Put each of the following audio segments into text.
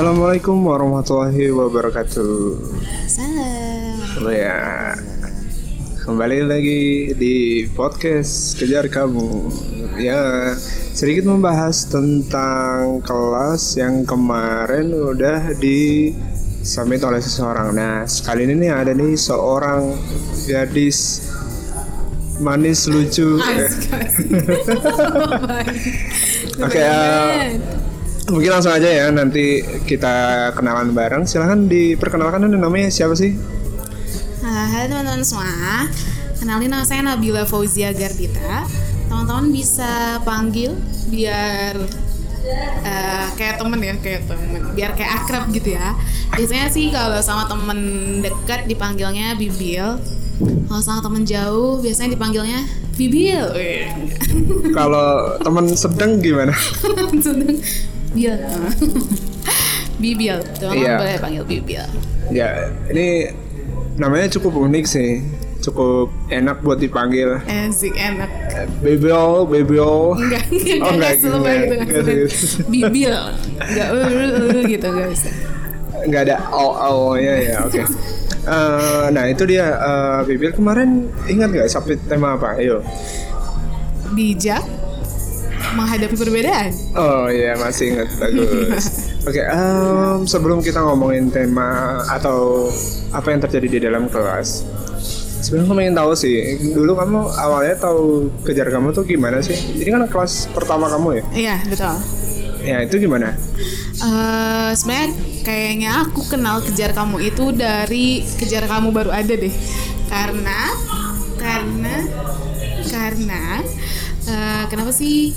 Assalamualaikum warahmatullahi wabarakatuh. Salam. Oh ya, kembali lagi di podcast kejar kamu. Ya, sedikit membahas tentang kelas yang kemarin udah di submit oleh seseorang. Nah, sekali ini nih ada nih seorang gadis manis lucu. Oke, eh, mungkin langsung aja ya nanti kita kenalan bareng. Silahkan diperkenalkan dulu namanya siapa sih? Ah, Halo teman-teman semua. Kenalin nama saya Nabila Fauzia Gardita. Teman-teman bisa panggil biar eh, kayak temen ya, kayak temen, biar kayak akrab gitu ya. Biasanya sih kalau sama temen dekat dipanggilnya Bibil. Kalau sama temen jauh biasanya dipanggilnya Bibil. Kalau teman sedang gimana? Sedang Bil. Bibil. Teman-teman Iya. boleh panggil Bibil. Ya, ini namanya cukup unik sih. Cukup enak buat dipanggil. Asik enak. Bebel, bebel. Enggak, enggak, Oh, enggak, enggak, enggak, enggak, gitu, enggak enggak gitu. Bibil, enggak, uh, uh, uh, gitu, enggak bisa. Nggak ada all-all-nya ya, oke. Eh, nah itu dia eh, Bebel kemarin ingat nggak submit tema apa? Ayo. Bijak, menghadapi perbedaan. Oh iya masih ingat bagus. Oke, em, sebelum kita ngomongin tema atau apa yang terjadi di dalam kelas, sebenarnya aku ingin tahu sih, dulu kamu awalnya tahu kejar kamu tuh gimana sih? Ini kan kelas pertama kamu ya? Iya, betul. Ya itu gimana? Eh sebenarnya kayaknya aku kenal kejar kamu itu dari kejar kamu baru ada deh. Karena, karena, karena, eh, kenapa sih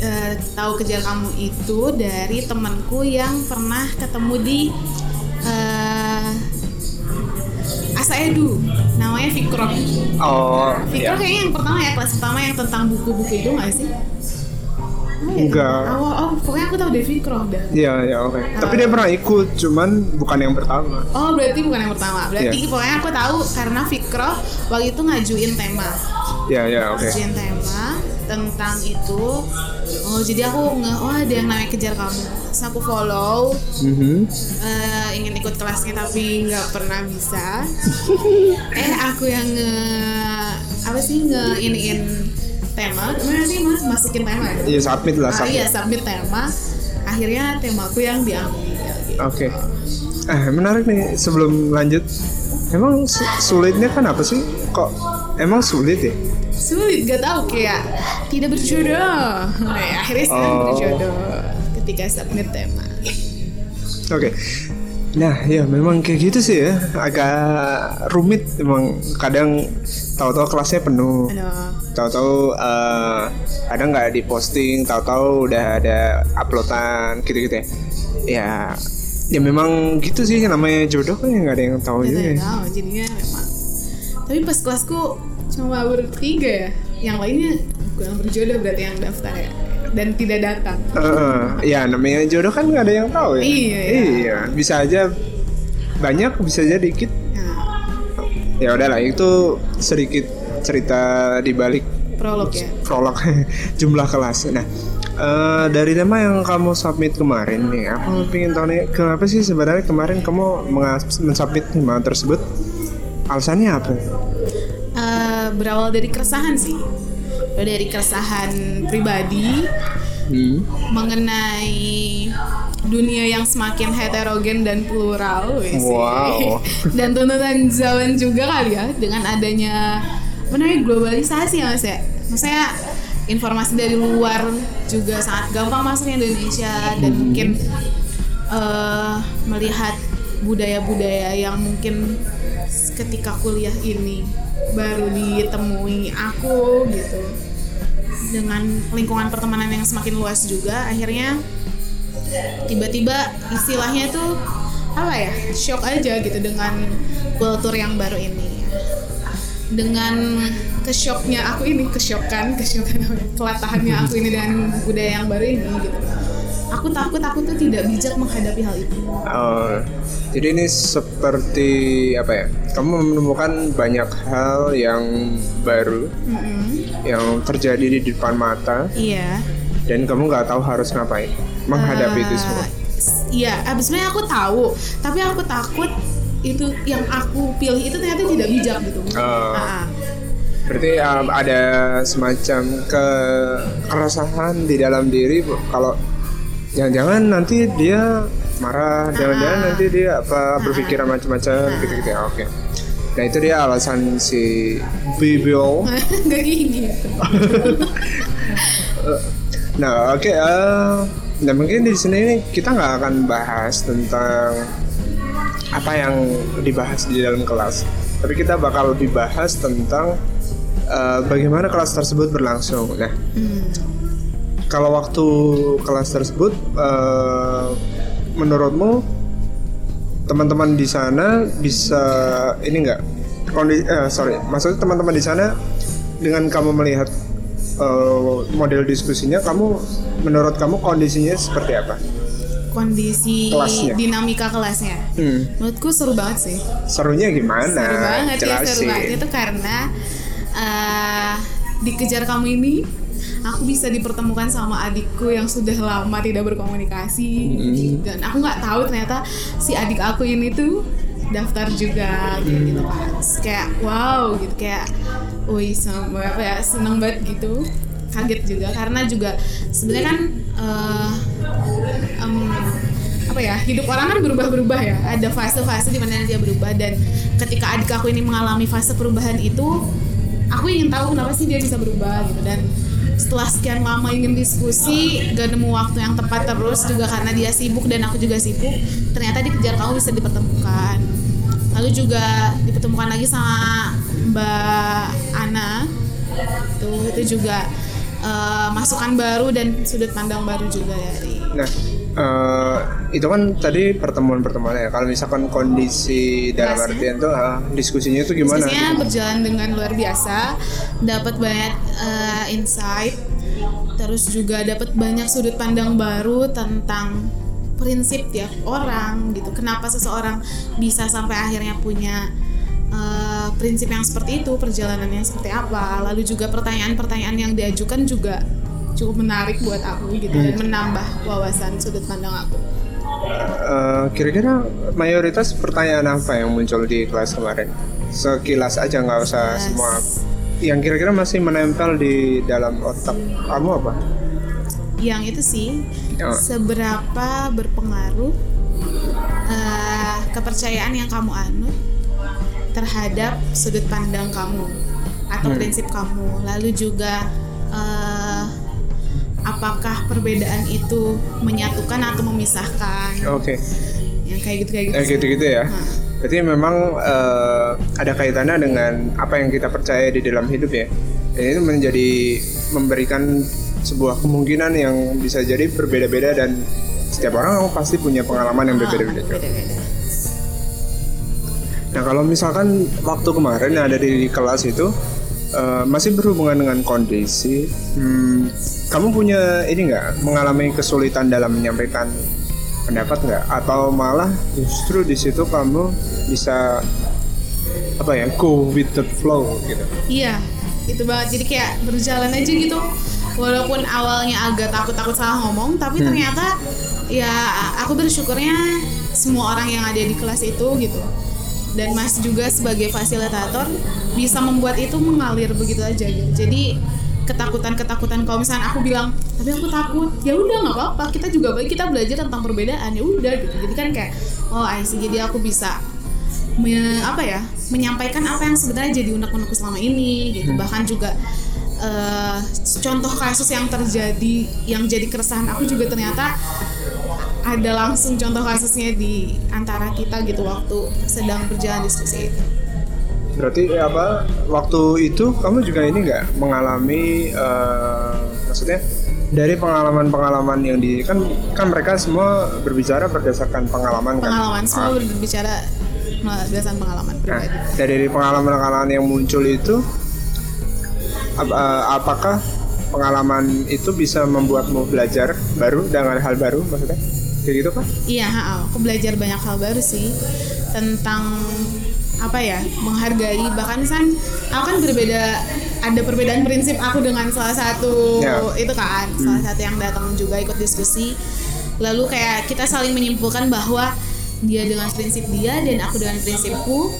eh, tahu kejar kamu itu dari temanku yang pernah ketemu di eh Asa Edu, namanya Fikro. Oh, Fikro ya. kayaknya yang pertama ya kelas pertama yang tentang buku-buku itu nggak sih? Oh, ya? Enggak. Oh, oh, pokoknya aku tahu dari Fikro dah. Iya, ya oke. Tapi dia pernah ikut, cuman bukan yang pertama. Oh berarti bukan yang pertama. Berarti Iya. pokoknya aku tahu karena Fikro waktu itu ngajuin tema, Ya, ya oke. ngajuin tema tentang itu. Oh jadi aku nge, oh ada yang namanya kejar kamu. Terus aku follow, Mhm. eh, ingin ikut kelasnya tapi nggak pernah bisa. eh aku yang nge, apa sih nge iniin tema, gimana sih mas masukin tema? ya? Iya submit lah, Ah, submit. iya submit tema. Akhirnya temaku yang diambil. Gitu. Oke. Eh menarik nih sebelum lanjut. Emang su- sulitnya kan apa sih? Kok emang sulit ya? Sulit gak tahu kayak tidak berjodoh nah, ya, akhirnya sekarang Oh. berjodoh ketika submit tema Oke. Nah, ya memang kayak gitu sih ya. Agak rumit emang kadang tahu-tahu kelasnya penuh. Tahu-tahu eh kadang nggak diposting, tahu-tahu udah ada uploadan gitu-gitu ya. Ya ya memang gitu sih namanya jodoh kan ya nggak ada yang tahu juga. ya. tahu jadinya memang tapi pas kelasku cuma bertiga ya yang lainnya kurang berjodoh berarti yang daftar ya dan tidak datang Heeh. ya namanya jodoh kan nggak ada yang tahu ya. Iya, iya. Iya, bisa aja banyak, bisa aja dikit. nah, Ya udahlah itu sedikit cerita di balik prolog ya prolog jumlah kelas. Nah, eh, dari tema yang kamu submit kemarin nih, aku pengen tahu nih kenapa sih sebenarnya kemarin kamu mensubmit tema tersebut? Alasannya apa? Berawal dari keresahan sih dari keresahan pribadi Hmm. mengenai dunia yang semakin heterogen dan plural wes. Wow. dan tuntutan zaman juga kali ya dengan adanya menarik globalisasi ya mas ya maksudnya informasi dari luar juga sangat gampang masuk ke Indonesia dan mungkin eh, melihat budaya-budaya yang mungkin ketika kuliah ini baru ditemui aku gitu. Dengan lingkungan pertemanan yang semakin luas juga akhirnya tiba-tiba istilahnya tuh apa ya shock aja gitu dengan kultur yang baru ini. Dengan kesyoknya aku ini kesyokan kesyokan ya, kelatahannya aku ini dengan budaya yang baru ini gitu aku takut aku tuh tidak bijak menghadapi hal itu Oh, jadi ini seperti apa ya? Kamu menemukan banyak hal yang baru Mm-mm. yang terjadi di depan mata iya dan kamu nggak tahu harus ngapain menghadapi itu semua. Eh, iya abis sebenarnya aku tahu tapi aku takut itu yang aku pilih itu ternyata tidak bijak gitu Oh. Ah, ah. Berarti um, ada semacam ke keresahan di dalam diri kalau jangan-jangan nanti dia marah, jangan-jangan Ah. nanti dia apa berpikiran macam-macam gitu-gitu. ya. Oke. Nah itu dia alasan si Bibil. nggak gini Nah oke. eh, nah mungkin di sini kita nggak akan bahas tentang apa yang dibahas di dalam kelas, tapi kita bakal lebih bahas tentang eh, bagaimana kelas tersebut berlangsung. Nah Hmm. Kalau waktu kelas tersebut eh, menurutmu teman-teman di sana bisa ini enggak kondisi eh, sorry maksudnya teman-teman di sana dengan kamu melihat eh, model diskusinya kamu menurut kamu kondisinya seperti apa? kondisi Kelasnya. dinamika kelasnya Hmm. menurutku seru banget sih Serunya gimana? seru banget ya seru Jelasin. banget itu karena eh, dikejar kamu ini aku bisa dipertemukan sama adikku yang sudah lama tidak berkomunikasi. Hmm. dan aku nggak tahu ternyata si adik aku ini tuh daftar juga gitu, gitu kan. Kayak wow gitu. Kayak wih seneng apa ya seneng banget gitu. Kaget juga karena juga sebenarnya kan eh, em, apa ya hidup orang kan berubah-berubah ya. Ada fase-fase di mana dia berubah dan ketika adik aku ini mengalami fase perubahan itu aku ingin tahu kenapa sih dia bisa berubah gitu. Dan setelah sekian lama ingin diskusi gak nemu waktu yang tepat terus juga karena dia sibuk dan aku juga sibuk ternyata dikejar kamu bisa dipertemukan. Lalu juga dipertemukan lagi sama Mbak Ana. Tuh itu juga eh, masukan baru dan sudut pandang baru juga dari Nah, eh, itu kan tadi pertemuan-pertemuan ya. Kalau misalkan kondisi dalam Kelasnya? artian tuh ah, diskusinya itu gimana? Diskusinya berjalan dengan luar biasa, dapat banyak eh, insight, terus juga dapat banyak sudut pandang baru tentang prinsip tiap orang gitu. Kenapa seseorang bisa sampai akhirnya punya eh, prinsip yang seperti itu, perjalanannya seperti apa. Lalu juga pertanyaan-pertanyaan yang diajukan juga cukup menarik buat aku gitu dan menambah wawasan sudut pandang aku. Eh, kira-kira mayoritas pertanyaan apa yang muncul di kelas kemarin? Sekilas aja nggak usah Yes. semua. Yang kira-kira masih menempel di dalam otak kamu apa? yang itu sih Ya. seberapa berpengaruh eh, kepercayaan yang kamu anut terhadap sudut pandang kamu atau Hmm. prinsip kamu lalu juga eh, apakah perbedaan itu menyatukan atau memisahkan Oke, yang kayak gitu kayak gitu Eh, sih. gitu-gitu ya. Nah, Berarti memang eh, ada kaitannya dengan apa yang kita percaya di dalam hidup ya. Dan itu menjadi memberikan sebuah kemungkinan yang bisa jadi berbeda-beda dan setiap orang pasti punya pengalaman yang berbeda-beda. Nah kalau misalkan waktu kemarin ada di kelas itu eh, masih berhubungan dengan kondisi, hmm, kamu punya ini nggak mengalami kesulitan dalam menyampaikan pendapat nggak? Atau malah justru di situ kamu bisa apa ya go with the flow gitu? Iya, itu banget. Jadi kayak berjalan aja gitu. Walaupun awalnya agak takut-takut salah ngomong, tapi ternyata ya aku bersyukurnya semua orang yang ada di kelas itu gitu. Dan Mas juga sebagai fasilitator bisa membuat itu mengalir begitu aja gitu. Jadi ketakutan-ketakutan. Kalau misalnya aku bilang tapi aku takut. Ya udah nggak apa-apa. Kita juga baik kita belajar tentang perbedaan. Ya udah gitu. Jadi kan kayak oh I see. Jadi aku bisa me- apa ya menyampaikan apa yang sebenarnya jadi unek-unekku selama ini gitu. Bahkan juga eh, contoh kasus yang terjadi yang jadi keresahan aku juga ternyata ada langsung contoh kasusnya di antara kita gitu waktu sedang berjalan diskusi itu Berarti ya apa waktu itu kamu juga ini nggak mengalami eh, maksudnya dari pengalaman-pengalaman yang di kan kan mereka semua berbicara berdasarkan pengalaman kan. pengalaman semua Ah. berbicara berdasarkan pengalaman Nah, dari pengalaman-pengalaman yang muncul itu ap- eh, apakah pengalaman itu bisa membuatmu belajar baru dengan hal baru maksudnya? Kayak gitu kan? Iya, aku belajar banyak hal baru sih tentang apa ya menghargai. Bahkan kan aku kan berbeda ada perbedaan prinsip aku dengan salah satu Ya. itu kan salah satu yang datang juga ikut diskusi. Lalu kayak kita saling menyimpulkan bahwa dia dengan prinsip dia dan aku dengan prinsipku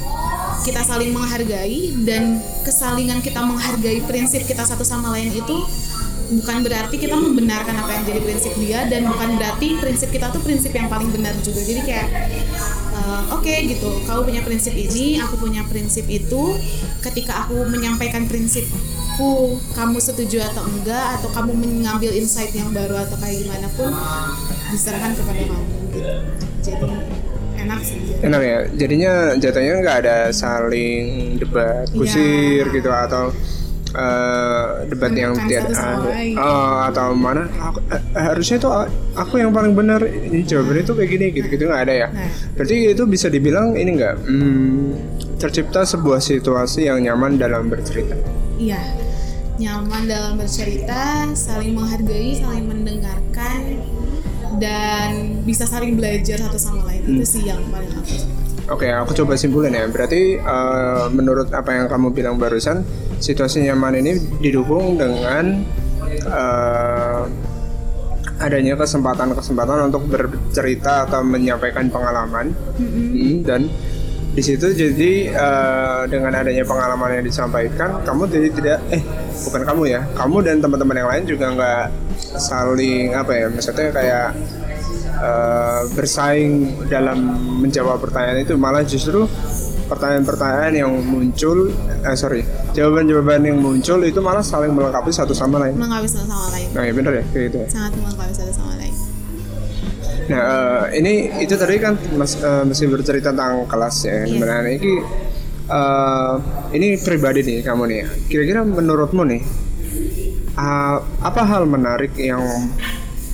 kita saling menghargai dan kesalingan kita menghargai prinsip kita satu sama lain itu bukan berarti kita membenarkan apa yang jadi prinsip dia dan bukan berarti prinsip kita tuh prinsip yang paling benar juga. Jadi kayak uh, oke okay, gitu. Kau punya prinsip ini aku punya prinsip itu. Ketika aku menyampaikan prinsipku kamu setuju atau enggak atau kamu mengambil insight yang baru atau kayak gimana pun diserahkan kepada kamu gitu. Jadi enak sih. Enak ya. Jadinya jatuhnya nggak ada saling debat kusir ya. gitu atau uh, debat yang tidak ada. Uh, atau mana? Aku, uh, harusnya itu aku yang paling benar. Ini jawaban itu kayak gini gitu gitu nggak ada ya? Nah. berarti itu bisa dibilang ini nggak hmm, tercipta sebuah situasi yang nyaman dalam bercerita. Iya. Nyaman dalam bercerita saling menghargai saling mendengarkan dan bisa saling belajar satu sama lain. Hmm. itu sih yang paling aku Oke, okay, aku coba simpulin ya. Berarti uh, menurut apa yang kamu bilang barusan, situasi nyaman ini didukung dengan uh, adanya kesempatan-kesempatan untuk bercerita atau menyampaikan pengalaman mm-hmm. dan di situ jadi uh, dengan adanya pengalaman yang disampaikan kamu jadi tidak eh bukan kamu ya kamu dan teman-teman yang lain juga nggak saling apa ya maksudnya kayak uh, bersaing dalam menjawab pertanyaan itu malah justru pertanyaan-pertanyaan yang muncul eh sorry jawaban-jawaban yang muncul itu malah saling melengkapi satu sama lain. Melengkapi satu sama lain. Nah ya benar ya kayak gitu ya? Sangat melengkapi satu sama lain. Nah uh, ini itu tadi kan mas, uh, masih bercerita tentang kelas ya iya. nah ini uh, ini pribadi nih kamu nih kira-kira menurutmu nih uh, apa hal menarik yang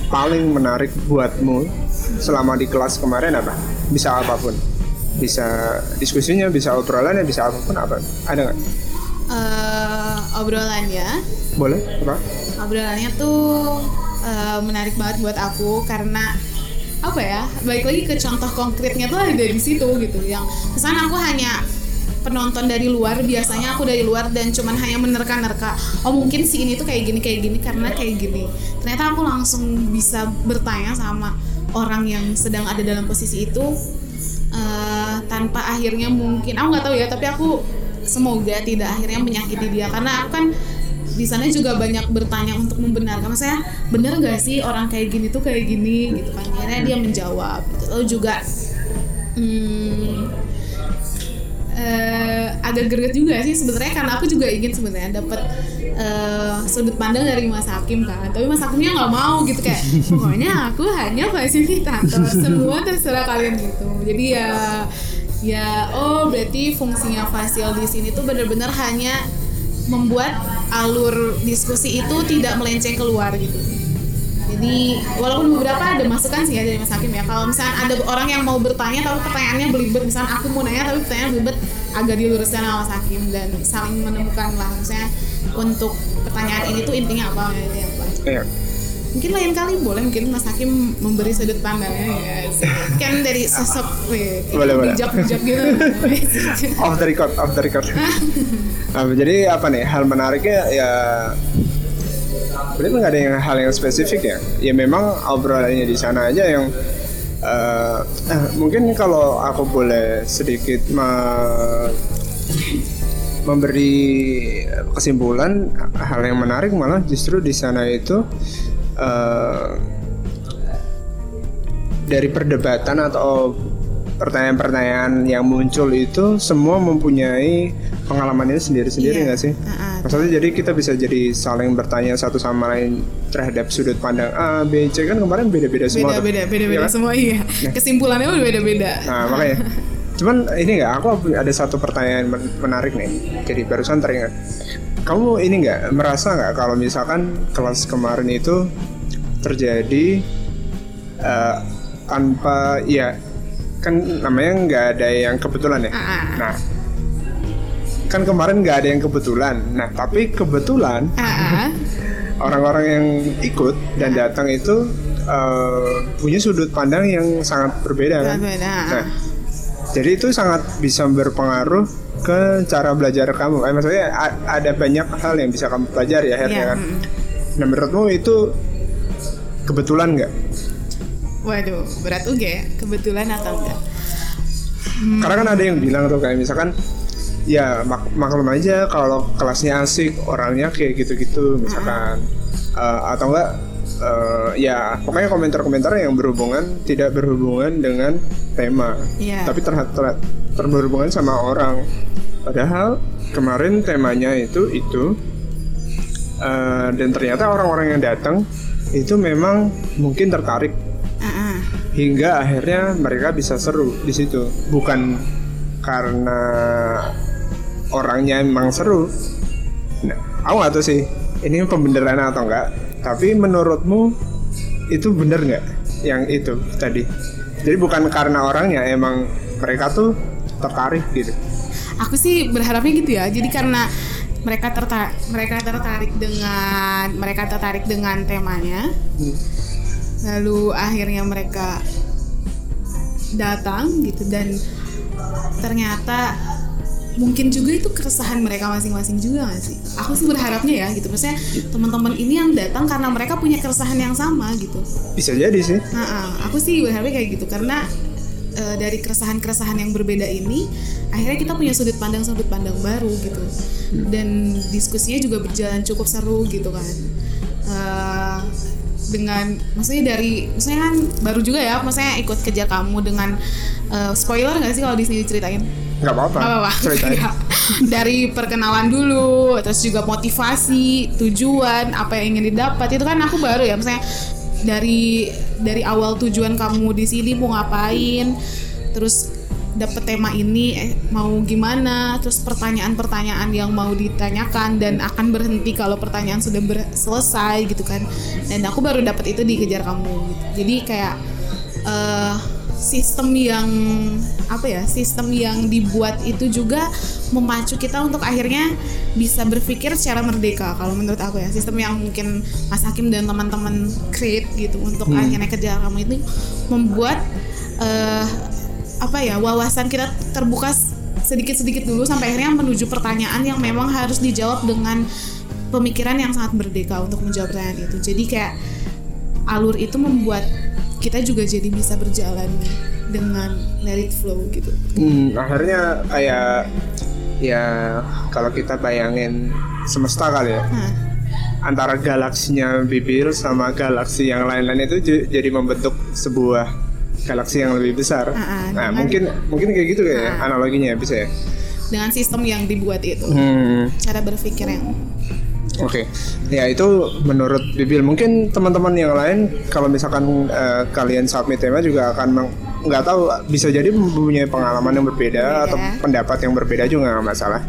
paling menarik buatmu selama di kelas kemarin apa? Bisa apa pun. Bisa diskusinya bisa obrolannya bisa apa pun apa. Ada nggak? Uh, obrolannya boleh? Apa? Obrolannya tuh uh, menarik banget buat aku karena apa ya baik lagi ke contoh konkretnya tuh ada di situ gitu. Yang ke sana aku hanya penonton dari luar biasanya aku dari luar dan cuman hanya menerka-nerka oh mungkin si ini tuh kayak gini kayak gini karena kayak gini. Ternyata aku langsung bisa bertanya sama orang yang sedang ada dalam posisi itu uh, tanpa akhirnya mungkin aku nggak tahu ya tapi aku semoga tidak akhirnya menyakiti dia karena aku kan di sana juga banyak bertanya untuk membenarkan saya bener gak sih orang kayak gini tuh kayak gini? Gitu kan akhirnya dia menjawab gitu. Lalu juga hmm, uh, agak greget juga sih sebenarnya karena aku juga ingin sebenarnya dapat uh, sudut pandang dari Mas Hakim kan tapi Mas Hakimnya nggak mau gitu kayak pokoknya aku hanya fasilitator semua terserah kalian gitu. Jadi ya ya oh berarti fungsinya fasil di sini tuh benar-benar hanya membuat alur diskusi itu tidak melenceng keluar gitu jadi walaupun beberapa ada masukan sih ya dari Mas Hakim ya. Kalau misalnya ada orang yang mau bertanya tapi pertanyaannya belibet. Misalnya aku mau nanya tapi pertanyaan belibet agak diluruskan sama Mas Hakim dan saling menemukan lah. Misalnya untuk pertanyaan ini tuh intinya apa? Ini apa iya. mungkin lain kali boleh mungkin Mas Hakim memberi sudut pandangnya ya. Kan dari sosok ya, boleh boleh. bijak bijak gitu. Off the record off the record. Nah, jadi apa nih? Hal menariknya ya berarti nggak ada yang hal yang spesifik ya? Ya memang obrolannya di sana aja yang uh, uh, mungkin kalau aku boleh sedikit me memberi kesimpulan hal yang menarik malah justru di sana itu uh, dari perdebatan atau pertanyaan-pertanyaan yang muncul itu semua mempunyai pengalaman ini sendiri-sendiri iya. nggak -sendiri, sih? Uh, Maksudnya jadi kita bisa jadi saling bertanya satu sama lain terhadap sudut pandang A, B, C kan kemarin beda-beda semua. Beda-beda, beda-beda ya, semua iya. Nah. Kesimpulannya pun beda-beda. Nah makanya. Cuman ini nggak, aku ada satu pertanyaan menarik nih. Jadi barusan teringat. Kamu ini nggak merasa nggak kalau misalkan kelas kemarin itu terjadi uh, tanpa ya kan namanya nggak ada yang kebetulan ya. Uh-uh. Nah, kan kemarin nggak ada yang kebetulan. Nah, tapi kebetulan uh-uh. orang-orang yang ikut dan datang itu uh, punya sudut pandang yang sangat berbeda kan. Nah, jadi itu sangat bisa berpengaruh ke cara belajar kamu. Eh, maksudnya ada banyak hal yang bisa kamu pelajari akhirnya yeah. kan. Nah, menurutmu itu kebetulan nggak? Waduh, berat juga ya. Kebetulan atau enggak? Karena kan ada yang bilang tuh kayak misalkan ya mak maklum aja kalau kelasnya asik orangnya kayak gitu-gitu misalkan. Eh, atau enggak eh, ya pokoknya komentar-komentar yang berhubungan tidak berhubungan dengan tema. Iya. tapi terhadap ter, ter- berhubungan sama orang. Padahal kemarin temanya itu itu eh, dan ternyata orang-orang yang datang itu memang mungkin tertarik. Ah. hingga akhirnya mereka bisa seru di situ. Bukan karena orangnya emang seru nah aku nggak tahu sih ini pembenaran atau enggak tapi menurutmu itu bener nggak yang itu tadi jadi bukan karena orangnya emang mereka tuh tertarik gitu Aku sih berharapnya gitu ya. Jadi karena mereka tertarik mereka tertarik dengan mereka tertarik dengan temanya. Lalu akhirnya mereka datang gitu dan ternyata mungkin juga itu keresahan mereka masing-masing juga gak sih? Aku sih berharapnya ya gitu. Maksudnya teman-teman ini yang datang karena mereka punya keresahan yang sama gitu. bisa jadi sih Nah, ah, aku sih berharapnya kayak gitu karena eh, dari keresahan-keresahan yang berbeda ini akhirnya kita punya sudut pandang sudut pandang baru gitu dan diskusinya juga berjalan cukup seru gitu kan Eh, dengan maksudnya dari maksudnya kan baru juga ya maksudnya ikut kejar kamu dengan eh, spoiler nggak sih kalau di sini diceritain nggak apa-apa Gak apa-apa. ceritain Iya. Dari perkenalan dulu, terus juga motivasi, tujuan, apa yang ingin didapat itu kan aku baru ya, misalnya dari dari awal tujuan kamu di sini mau ngapain, terus dapet tema ini eh, mau gimana, terus pertanyaan-pertanyaan yang mau ditanyakan dan akan berhenti kalau pertanyaan sudah ber- selesai gitu kan. Dan aku baru dapat itu di kejar kamu gitu. Jadi kayak eh, sistem yang apa ya sistem yang dibuat itu juga memacu kita untuk akhirnya bisa berpikir secara merdeka kalau menurut aku ya. Sistem yang mungkin Mas Hakim dan teman-teman create gitu untuk akhirnya kerja kamu itu membuat eh, apa ya wawasan kita terbuka sedikit-sedikit dulu sampai akhirnya menuju pertanyaan yang memang harus dijawab dengan pemikiran yang sangat merdeka untuk menjawab pertanyaan itu. Jadi kayak alur itu membuat kita juga jadi bisa berjalan dengan let it flow gitu. Hmm, akhirnya kayak ya kalau kita bayangin semesta kali ya Nah, antara galaksinya Bibil sama galaksi yang lain-lain itu jadi membentuk sebuah galaksi yang lebih besar. Ah, ah, nah, dengan- mungkin mungkin kayak gitu kayak Ah. analoginya ya, bisa ya. dengan sistem yang dibuat itu, Hmm, cara berpikir yang oke. Ya itu menurut Bibil. Mungkin teman-teman yang lain kalau misalkan eh, kalian submit tema juga akan meng- nggak tahu bisa jadi mempunyai pengalaman yang berbeda Berbeda. atau pendapat yang berbeda juga nggak masalah.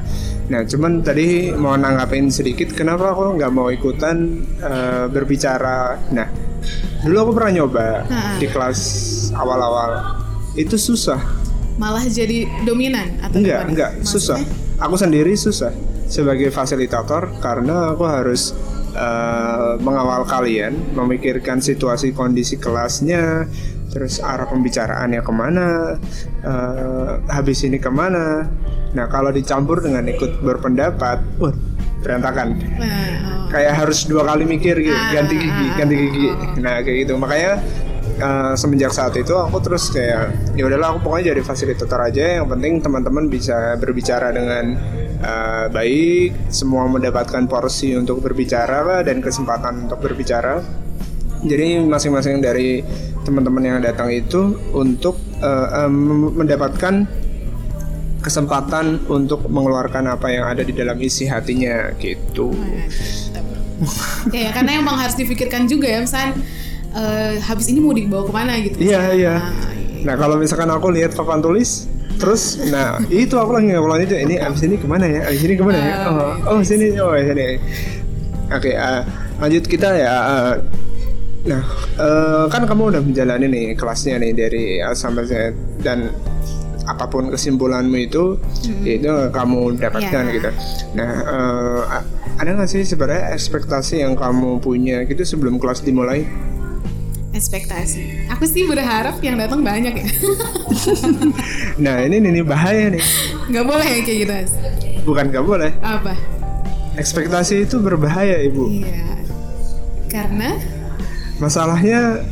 Nah, cuman tadi mau nanggapin sedikit, kenapa aku nggak mau ikutan eh, berbicara? Nah, dulu aku pernah nyoba Nah. di kelas awal-awal, itu susah. malah jadi dominan atau Enggak, gimana? enggak, Maksudnya? susah. Aku sendiri susah sebagai fasilitator karena aku harus eh, mengawal kalian, memikirkan situasi kondisi kelasnya, terus arah pembicaraannya ke mana, eh, habis ini ke mana. Nah, kalau dicampur dengan ikut berpendapat, wah, berantakan. Oh. Kayak harus dua kali mikir gitu, Ah, ganti gigi, ah, ganti gigi. oh. Nah, kayak gitu. Makanya eh, semenjak saat itu aku terus kayak ya udahlah aku pokoknya jadi fasilitator aja yang penting teman-teman bisa berbicara dengan eh, baik semua mendapatkan porsi untuk berbicara lah, dan kesempatan untuk berbicara jadi masing-masing dari teman-teman yang datang itu untuk eh, em, mendapatkan kesempatan untuk mengeluarkan apa yang ada di dalam isi hatinya gitu ya karena emang harus dipikirkan juga ya misalnya eh, habis ini mau dibawa ke mana gitu. Iya iya. Nah, iya. Nah kalau misalkan aku lihat papan tulis, terus, nah itu aku lagi ngomong itu ini abis ini ke mana ya? Abis ini ke mana ya? Ah, Oh, oh sini, oh sini. Oke, eh, lanjut kita ya. eh, nah, eh, kan kamu udah menjalani nih kelasnya nih dari A sampai Z dan apa pun kesimpulanmu itu, itu kamu dapatkan Iya. gitu. Nah, eh, a- ada nggak sih sebenarnya ekspektasi yang kamu punya gitu sebelum kelas dimulai? Ekspektasi. Aku sih berharap yang datang banyak ya. Nah ini nih bahaya nih. Nggak boleh ya kayak gitu. Bukan gak boleh. Apa? Ekspektasi itu berbahaya ibu. Iya. Karena Masalahnya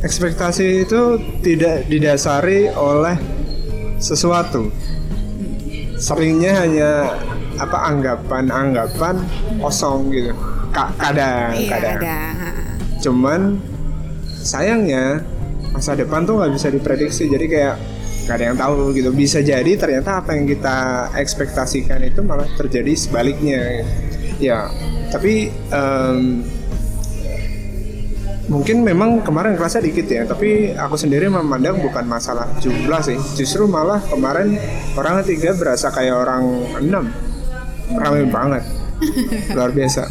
ekspektasi itu tidak didasari oleh sesuatu seringnya hanya apa anggapan-anggapan kosong gitu Ka- kadang Iya kadang ada. cuman sayangnya masa depan tuh nggak bisa diprediksi. Jadi kayak gak ada yang tahu gitu. Bisa jadi ternyata apa yang kita ekspektasikan itu malah terjadi sebaliknya. Ya tapi em, mungkin memang kemarin kelasnya dikit ya. Tapi aku sendiri memandang bukan masalah jumlah sih. Justru malah kemarin orang ketiga berasa kayak orang enam. Ramai banget. Luar biasa.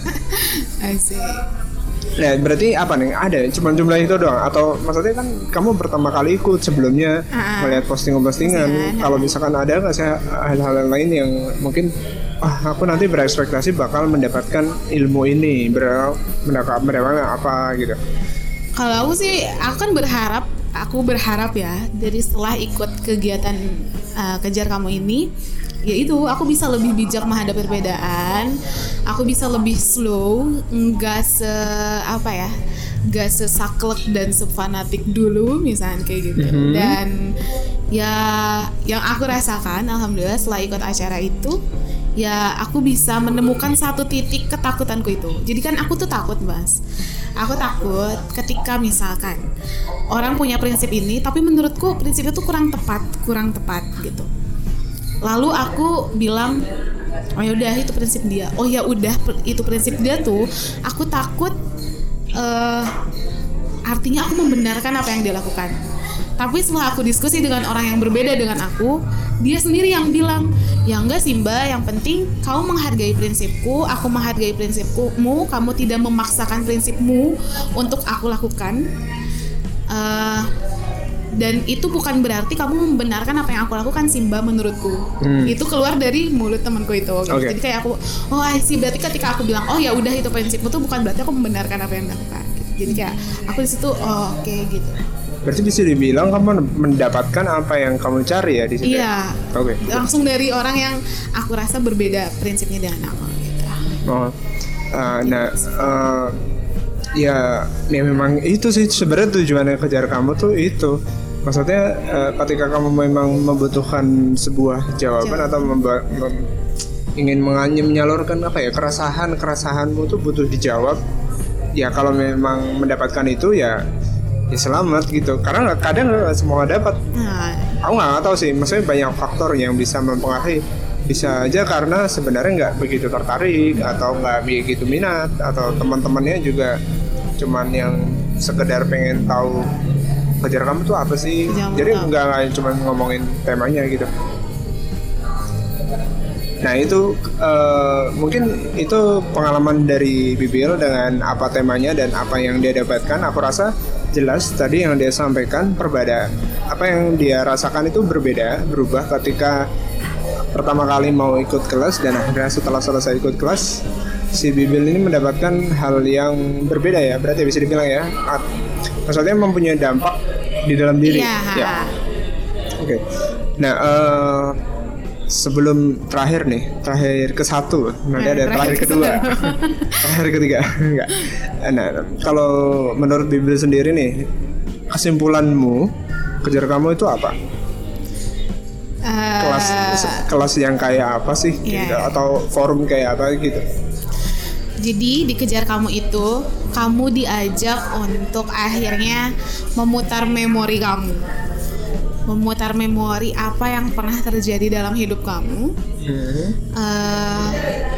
Asik. Nah, berarti apa nih? Ada cuma jumlah itu doang atau maksudnya kan kamu pertama kali ikut sebelumnya Ah. melihat postingan-postingan. Postingan, Kalau misalkan ada nggak sih hal-hal lain yang mungkin ah aku nanti berekspektasi bakal mendapatkan ilmu ini, ber mendapat mendapatkan apa gitu. Kalau aku sih, aku kan berharap, aku berharap ya dari setelah ikut kegiatan uh, kejar kamu ini, yaitu aku bisa lebih bijak menghadapi perbedaan, aku bisa lebih slow, nggak se apa ya, nggak sesaklek dan sefanatik dulu misalnya kayak gitu. Dan ya yang aku rasakan, alhamdulillah setelah ikut acara itu ya aku bisa menemukan satu titik ketakutanku itu. Jadi kan aku tuh takut, Mas. Aku takut ketika misalkan orang punya prinsip ini tapi menurutku prinsip itu kurang tepat, kurang tepat gitu. Lalu aku bilang, "Oh ya udah itu prinsip dia." Oh ya udah itu prinsip dia tuh, aku takut eh artinya aku membenarkan apa yang dia lakukan. Tapi setelah aku diskusi dengan orang yang berbeda dengan aku, dia sendiri yang bilang, ya enggak sih mbak, yang penting kamu menghargai prinsipku, aku menghargai prinsipmu, kamu tidak memaksakan prinsipmu untuk aku lakukan. Eh, dan itu bukan berarti kamu membenarkan apa yang aku lakukan sih mbak menurutku. Hmm. Itu keluar dari mulut temanku itu. gitu. Oke. Jadi kayak aku, oh see berarti ketika aku bilang, oh ya udah itu prinsipmu tuh bukan berarti aku membenarkan apa yang dilakukan. gitu. Jadi kayak aku di situ, oh oke gitu. Berarti bisa dibilang kamu mendapatkan apa yang kamu cari ya di situ. ya? Iya. Oke. Langsung dari orang yang aku rasa berbeda prinsipnya dengan aku gitu. Oh, uh, nah, uh, ya, ya memang itu sih sebenarnya tujuannya kejar kamu tuh itu. Maksudnya uh, ketika kamu memang membutuhkan sebuah jawaban Jawaban. atau memba- mem- ingin menganyam menyalurkan apa ya keresahan keresahanmu tuh butuh dijawab. Ya kalau memang mendapatkan itu ya, ya selamat gitu. Karena kadang nggak semua dapat Nah, aku nggak tahu sih maksudnya banyak faktor yang bisa mempengaruhi bisa aja karena sebenarnya nggak begitu tertarik atau nggak begitu minat atau teman-temannya juga cuman yang sekedar pengen tahu kejar kamu tuh apa sih? Kejar kamu jadi apa? nggak nggak cuma ngomongin temanya gitu. Nah itu eh, mungkin itu pengalaman dari Bibil dengan apa temanya dan apa yang dia dapatkan. Aku rasa jelas tadi yang dia sampaikan perbedaan. Apa yang dia rasakan itu berbeda berubah ketika pertama kali mau ikut kelas dan akhirnya setelah selesai ikut kelas si Bibil ini mendapatkan hal yang berbeda ya berarti bisa dibilang ya maksudnya mempunyai dampak di dalam diri. Iya. ya. oke. Nah eh, sebelum terakhir nih terakhir ke satu nanti Nah, ada terakhir terakhir ke kedua. terakhir ketiga enggak. Nah kalau menurut Bibil sendiri nih kesimpulanmu kejar kamu itu apa? Eh, kelas kelas yang kayak apa sih Iya. gitu atau forum kayak apa gitu Jadi dikejar kamu itu, kamu diajak untuk akhirnya memutar memori kamu. Memutar memori apa yang pernah terjadi dalam hidup kamu. Eh,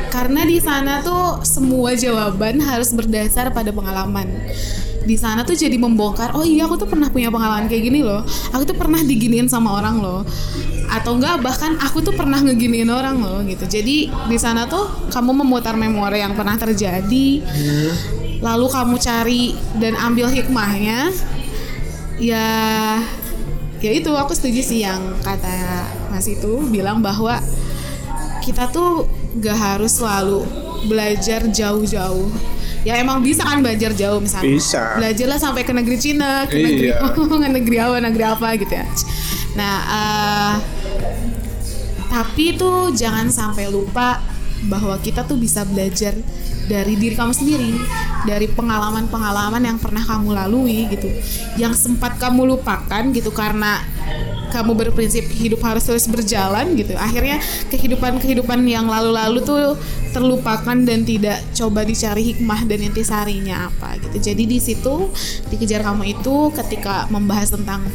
karena di sana tuh semua jawaban harus berdasar pada pengalaman. Di sana tuh jadi membongkar, oh iya aku tuh pernah punya pengalaman kayak gini loh. Aku tuh pernah diginiin sama orang loh. Atau enggak bahkan aku tuh pernah ngeginiin orang loh gitu. Jadi di sana tuh kamu memutar memori yang pernah terjadi. Lalu kamu cari dan ambil hikmahnya. Ya ya itu aku setuju sih yang kata Mas itu bilang bahwa kita tuh gak harus selalu belajar jauh-jauh. Ya emang bisa kan belajar jauh misalnya. Bisa. Belajarlah sampai ke negeri Cina, ke negeri Iya. ke negeri apa, negeri apa gitu ya. Nah, eh, tapi itu jangan sampai lupa bahwa kita tuh bisa belajar dari diri kamu sendiri, dari pengalaman-pengalaman yang pernah kamu lalui gitu, yang sempat kamu lupakan gitu karena kamu berprinsip hidup harus terus berjalan gitu. Akhirnya kehidupan-kehidupan yang lalu-lalu tuh terlupakan dan tidak coba dicari hikmah dan intisarinya apa gitu. Jadi di situ dikejar kamu itu ketika membahas tentang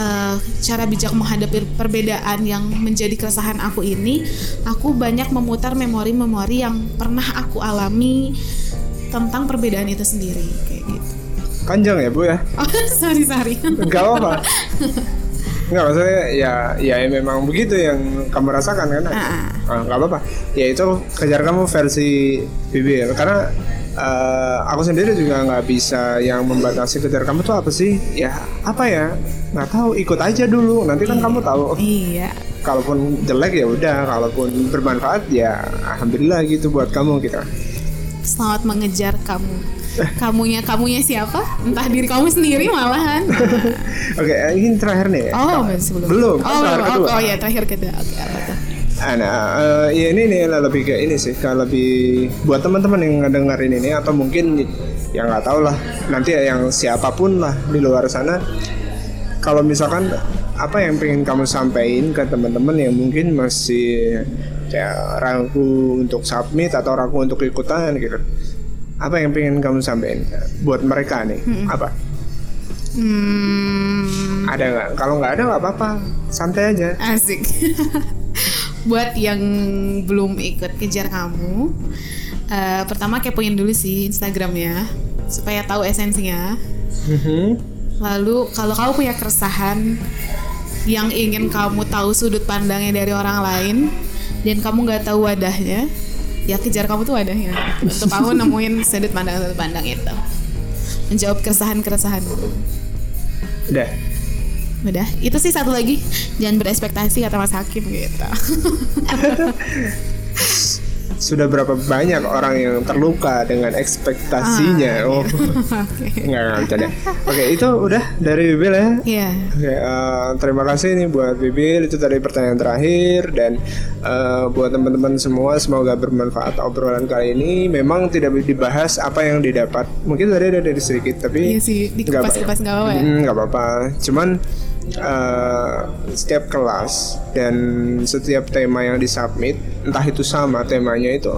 uh, cara bijak menghadapi perbedaan yang menjadi keresahan aku ini, aku banyak memutar memori-memori yang pernah aku alami tentang perbedaan itu sendiri kayak gitu. Panjang ya bu ya? Oh sorry sorry. Gak apa-apa. Enggak maksudnya ya ya memang begitu yang kamu rasakan kan? Ah. Oh, apa-apa. Ya itu kejar kamu versi Bibi karena uh, aku sendiri juga nggak bisa yang membatasi kejar kamu tuh apa sih? Ya apa ya? Nggak tahu. Ikut aja dulu. Nanti kan iya. kamu tahu. Iya. Kalaupun jelek ya udah. Kalaupun bermanfaat ya alhamdulillah gitu buat kamu kita. Selamat mengejar kamu kamunya kamunya siapa? Entah diri kamu sendiri malahan. Oke okay, ini terakhir nih. Oh belum belum oh, terakhir oh, kedua. Oh ya terakhir kedua. Oke okay, apa tuh? Ah, Nah, uh, ya ini nih lebih kayak ini sih, kalau lebih buat teman-teman yang ngedengerin ini atau mungkin yang nggak tahu lah. Nanti yang siapa pun lah di luar sana, kalau misalkan apa yang pengen kamu sampaikan ke teman-teman yang mungkin masih ya ragu untuk submit atau ragu untuk ikutan gitu, apa yang pengen kamu sampaikan buat mereka nih? Hmm. apa? Hmm. ada nggak? Kalau nggak ada nggak apa-apa. Santai aja. Asik. Buat yang belum ikut kejar kamu uh, pertama kepoin dulu sih Instagramnya supaya tahu esensinya. Mm-hmm. lalu kalau kamu punya keresahan yang ingin kamu tahu sudut pandangnya dari orang lain dan kamu nggak tahu wadahnya ya kejar kamu tuh wadahnya untuk kamu nemuin sudut pandang sudut pandang itu. Menjawab keresahan keresahan udah. Udah. Itu sih satu lagi. Jangan berespektasi kata Mas Hakim gitu sudah berapa banyak orang yang terluka dengan ekspektasinya. Ah, oh, okay. nggak nggak Oke, itu udah dari Bibil ya. Iya. Yeah. Oke, uh, terima kasih nih buat Bibil itu tadi pertanyaan terakhir dan uh, buat teman-teman semua semoga bermanfaat obrolan kali ini. Memang tidak dibahas apa yang didapat. Mungkin tadi ada dari sedikit tapi Iya sih, dikupas-kupas nggak apa-apa. Ya? Nggak apa-apa. Cuman uh, setiap kelas dan setiap tema yang disubmit entah itu sama temanya itu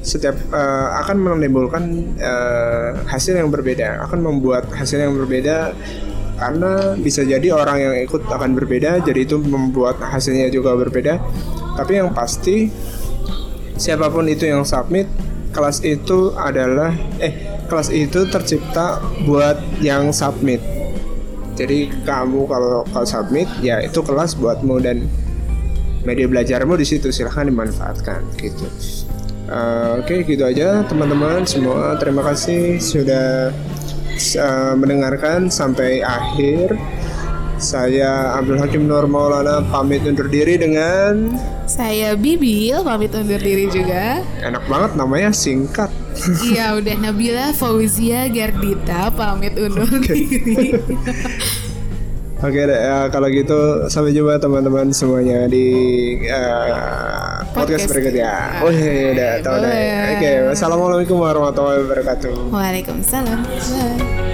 setiap uh, akan menimbulkan uh, hasil yang berbeda akan membuat hasil yang berbeda karena bisa jadi orang yang ikut akan berbeda jadi itu membuat hasilnya juga berbeda. Tapi yang pasti siapa pun itu yang submit kelas itu adalah eh kelas itu tercipta buat yang submit jadi kamu kalau kalau submit ya itu kelas buatmu dan media belajarmu di situ silahkan dimanfaatkan gitu uh, oke okay, gitu aja teman-teman semua terima kasih sudah uh, mendengarkan sampai akhir saya Abdul Hakim Nur Maulana pamit undur diri dengan saya Bibil pamit undur diri juga. Enak banget namanya singkat. Iya udah Nabila Fauzia Gardita pamit undur diri. Oke deh, ya, kalau gitu sampai jumpa teman-teman semuanya di uh, podcast, podcast berikutnya. Oh iya, udah tahu deh. Oke, wassalamualaikum warahmatullahi wabarakatuh. Waalaikumsalam. Bye.